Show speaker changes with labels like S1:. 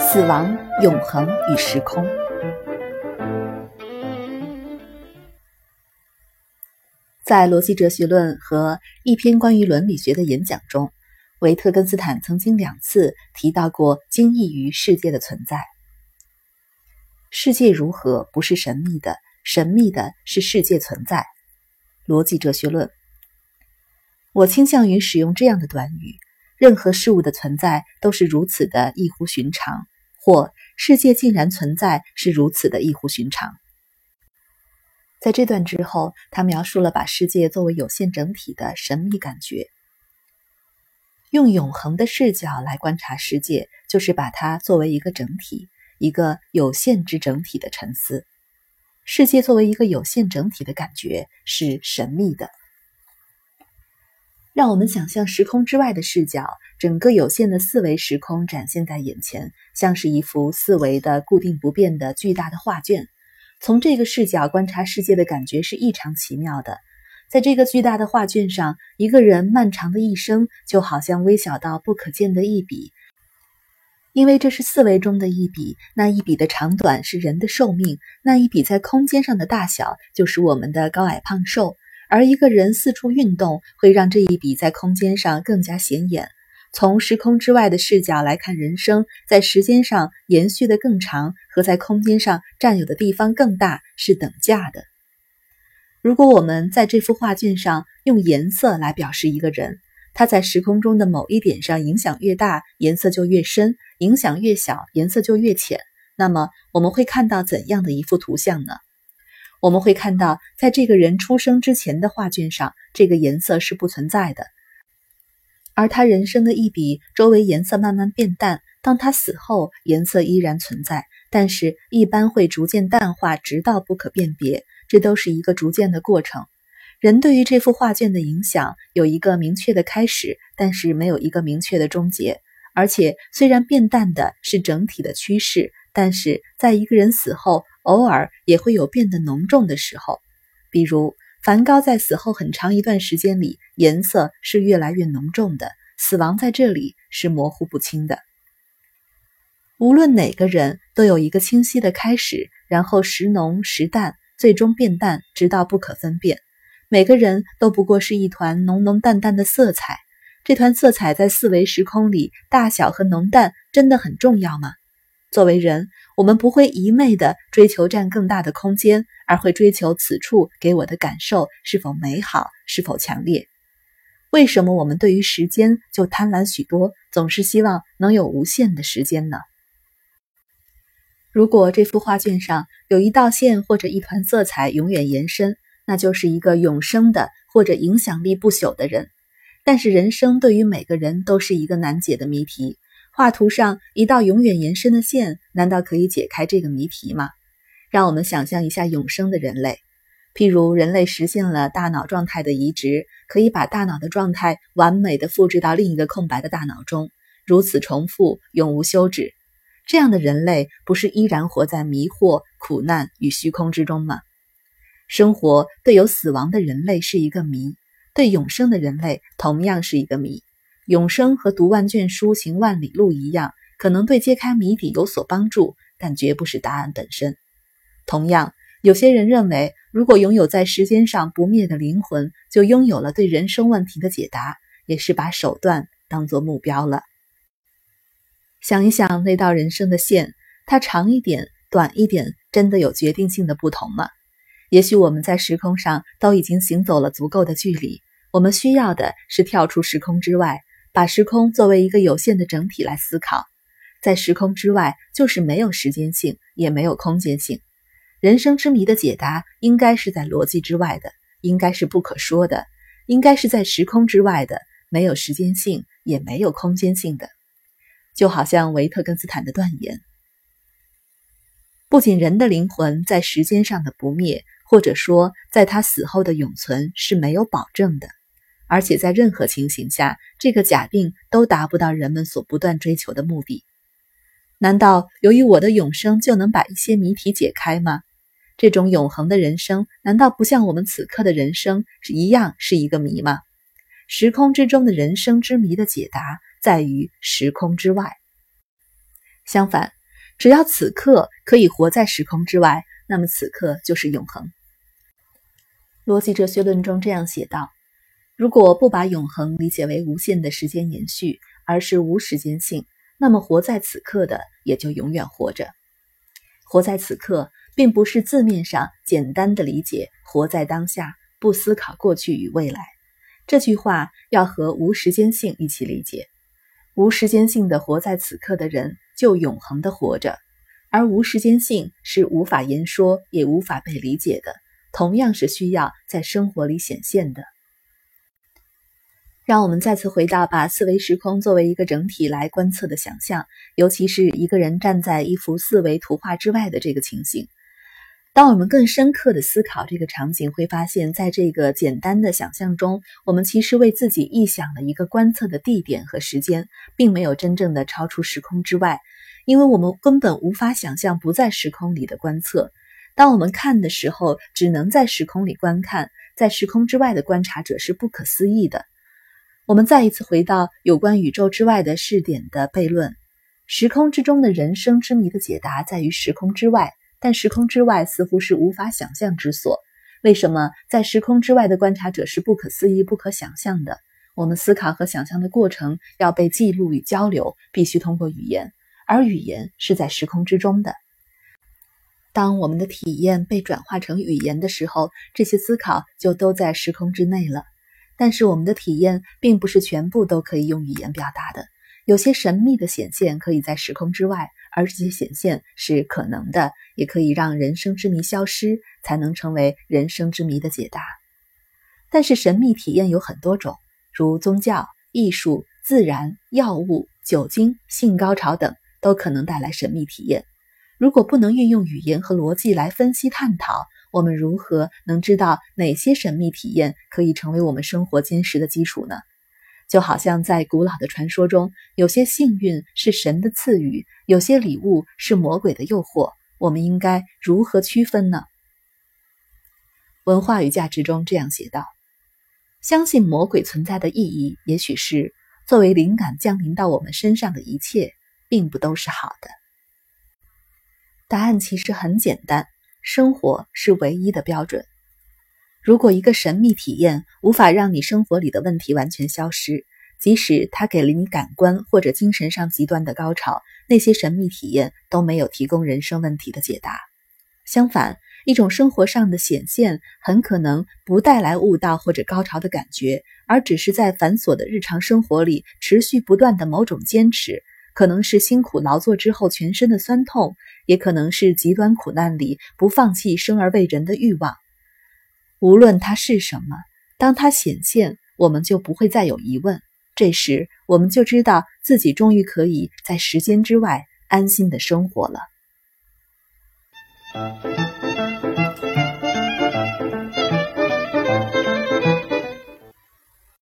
S1: 死亡、永恒与时空。在《逻辑哲学论》和一篇关于伦理学的演讲中，维特根斯坦曾经两次提到过惊异于世界的存在。世界如何不是神秘的？神秘的是世界存在。《逻辑哲学论》，我倾向于使用这样的短语：任何事物的存在都是如此的异乎寻常，或世界竟然存在是如此的异乎寻常。在这段之后，他描述了把世界作为有限整体的神秘感觉。用永恒的视角来观察世界，就是把它作为一个整体，一个有限之整体的沉思。世界作为一个有限整体的感觉是神秘的。让我们想象时空之外的视角，整个有限的四维时空展现在眼前，像是一幅四维的固定不变的巨大的画卷。从这个视角观察世界的感觉是异常奇妙的。在这个巨大的画卷上，一个人漫长的一生就好像微小到不可见的一笔，因为这是四维中的一笔，那一笔的长短是人的寿命，那一笔在空间上的大小就是我们的高矮胖瘦。而一个人四处运动，会让这一笔在空间上更加显眼。从时空之外的视角来看，人生在时间上延续的更长，和在空间上占有的地方更大是等价的。如果我们在这幅画卷上用颜色来表示一个人，他在时空中的某一点上影响越大，颜色就越深；影响越小，颜色就越浅。那么我们会看到怎样的一幅图像呢？我们会看到，在这个人出生之前的画卷上，这个颜色是不存在的。而他人生的一笔，周围颜色慢慢变淡。当他死后，颜色依然存在，但是一般会逐渐淡化，直到不可辨别。这都是一个逐渐的过程。人对于这幅画卷的影响有一个明确的开始，但是没有一个明确的终结。而且，虽然变淡的是整体的趋势，但是在一个人死后，偶尔也会有变得浓重的时候，比如。梵高在死后很长一段时间里，颜色是越来越浓重的。死亡在这里是模糊不清的。无论哪个人都有一个清晰的开始，然后时浓时淡，最终变淡，直到不可分辨。每个人都不过是一团浓浓淡淡的色彩。这团色彩在四维时空里，大小和浓淡真的很重要吗？作为人，我们不会一昧地追求占更大的空间，而会追求此处给我的感受是否美好，是否强烈。为什么我们对于时间就贪婪许多，总是希望能有无限的时间呢？如果这幅画卷上有一道线或者一团色彩永远延伸，那就是一个永生的或者影响力不朽的人。但是人生对于每个人都是一个难解的谜题。画图上一道永远延伸的线，难道可以解开这个谜题吗？让我们想象一下永生的人类，譬如人类实现了大脑状态的移植，可以把大脑的状态完美的复制到另一个空白的大脑中，如此重复，永无休止。这样的人类不是依然活在迷惑、苦难与虚空之中吗？生活对有死亡的人类是一个谜，对永生的人类同样是一个谜。永生和读万卷书、行万里路一样，可能对揭开谜底有所帮助，但绝不是答案本身。同样，有些人认为，如果拥有在时间上不灭的灵魂，就拥有了对人生问题的解答，也是把手段当作目标了。想一想那道人生的线，它长一点、短一点，真的有决定性的不同吗？也许我们在时空上都已经行走了足够的距离，我们需要的是跳出时空之外。把时空作为一个有限的整体来思考，在时空之外就是没有时间性，也没有空间性。人生之谜的解答应该是在逻辑之外的，应该是不可说的，应该是在时空之外的，没有时间性，也没有空间性的。就好像维特根斯坦的断言：不仅人的灵魂在时间上的不灭，或者说在他死后的永存是没有保证的。而且在任何情形下，这个假定都达不到人们所不断追求的目的。难道由于我的永生就能把一些谜题解开吗？这种永恒的人生，难道不像我们此刻的人生一样是一个谜吗？时空之中的人生之谜的解答在于时空之外。相反，只要此刻可以活在时空之外，那么此刻就是永恒。逻辑哲学论中这样写道：如果不把永恒理解为无限的时间延续，而是无时间性，那么活在此刻的也就永远活着。活在此刻，并不是字面上简单的理解活在当下，不思考过去与未来。这句话要和无时间性一起理解。无时间性的活在此刻的人，就永恒的活着；而无时间性是无法言说，也无法被理解的，同样是需要在生活里显现的。让我们再次回到把四维时空作为一个整体来观测的想象，尤其是一个人站在一幅四维图画之外的这个情形。当我们更深刻的思考这个场景，会发现，在这个简单的想象中，我们其实为自己臆想了一个观测的地点和时间，并没有真正的超出时空之外，因为我们根本无法想象不在时空里的观测。当我们看的时候，只能在时空里观看，在时空之外的观察者是不可思议的。我们再一次回到有关宇宙之外的试点的悖论：时空之中的人生之谜的解答在于时空之外，但时空之外似乎是无法想象之所。为什么在时空之外的观察者是不可思议、不可想象的？我们思考和想象的过程要被记录与交流，必须通过语言，而语言是在时空之中的。当我们的体验被转化成语言的时候，这些思考就都在时空之内了。但是我们的体验并不是全部都可以用语言表达的，有些神秘的显现可以在时空之外，而这些显现是可能的，也可以让人生之谜消失，才能成为人生之谜的解答。但是神秘体验有很多种，如宗教、艺术、自然、药物、酒精、性高潮等，都可能带来神秘体验。如果不能运用语言和逻辑来分析探讨，我们如何能知道哪些神秘体验可以成为我们生活坚实的基础呢？就好像在古老的传说中，有些幸运是神的赐予，有些礼物是魔鬼的诱惑。我们应该如何区分呢？文化与价值中这样写道：相信魔鬼存在的意义，也许是作为灵感降临到我们身上的一切，并不都是好的。答案其实很简单。生活是唯一的标准。如果一个神秘体验无法让你生活里的问题完全消失，即使它给了你感官或者精神上极端的高潮，那些神秘体验都没有提供人生问题的解答。相反，一种生活上的显现很可能不带来悟道或者高潮的感觉，而只是在繁琐的日常生活里持续不断的某种坚持。可能是辛苦劳作之后全身的酸痛，也可能是极端苦难里不放弃生而为人的欲望。无论它是什么，当它显现，我们就不会再有疑问。这时，我们就知道自己终于可以在时间之外安心的生活了。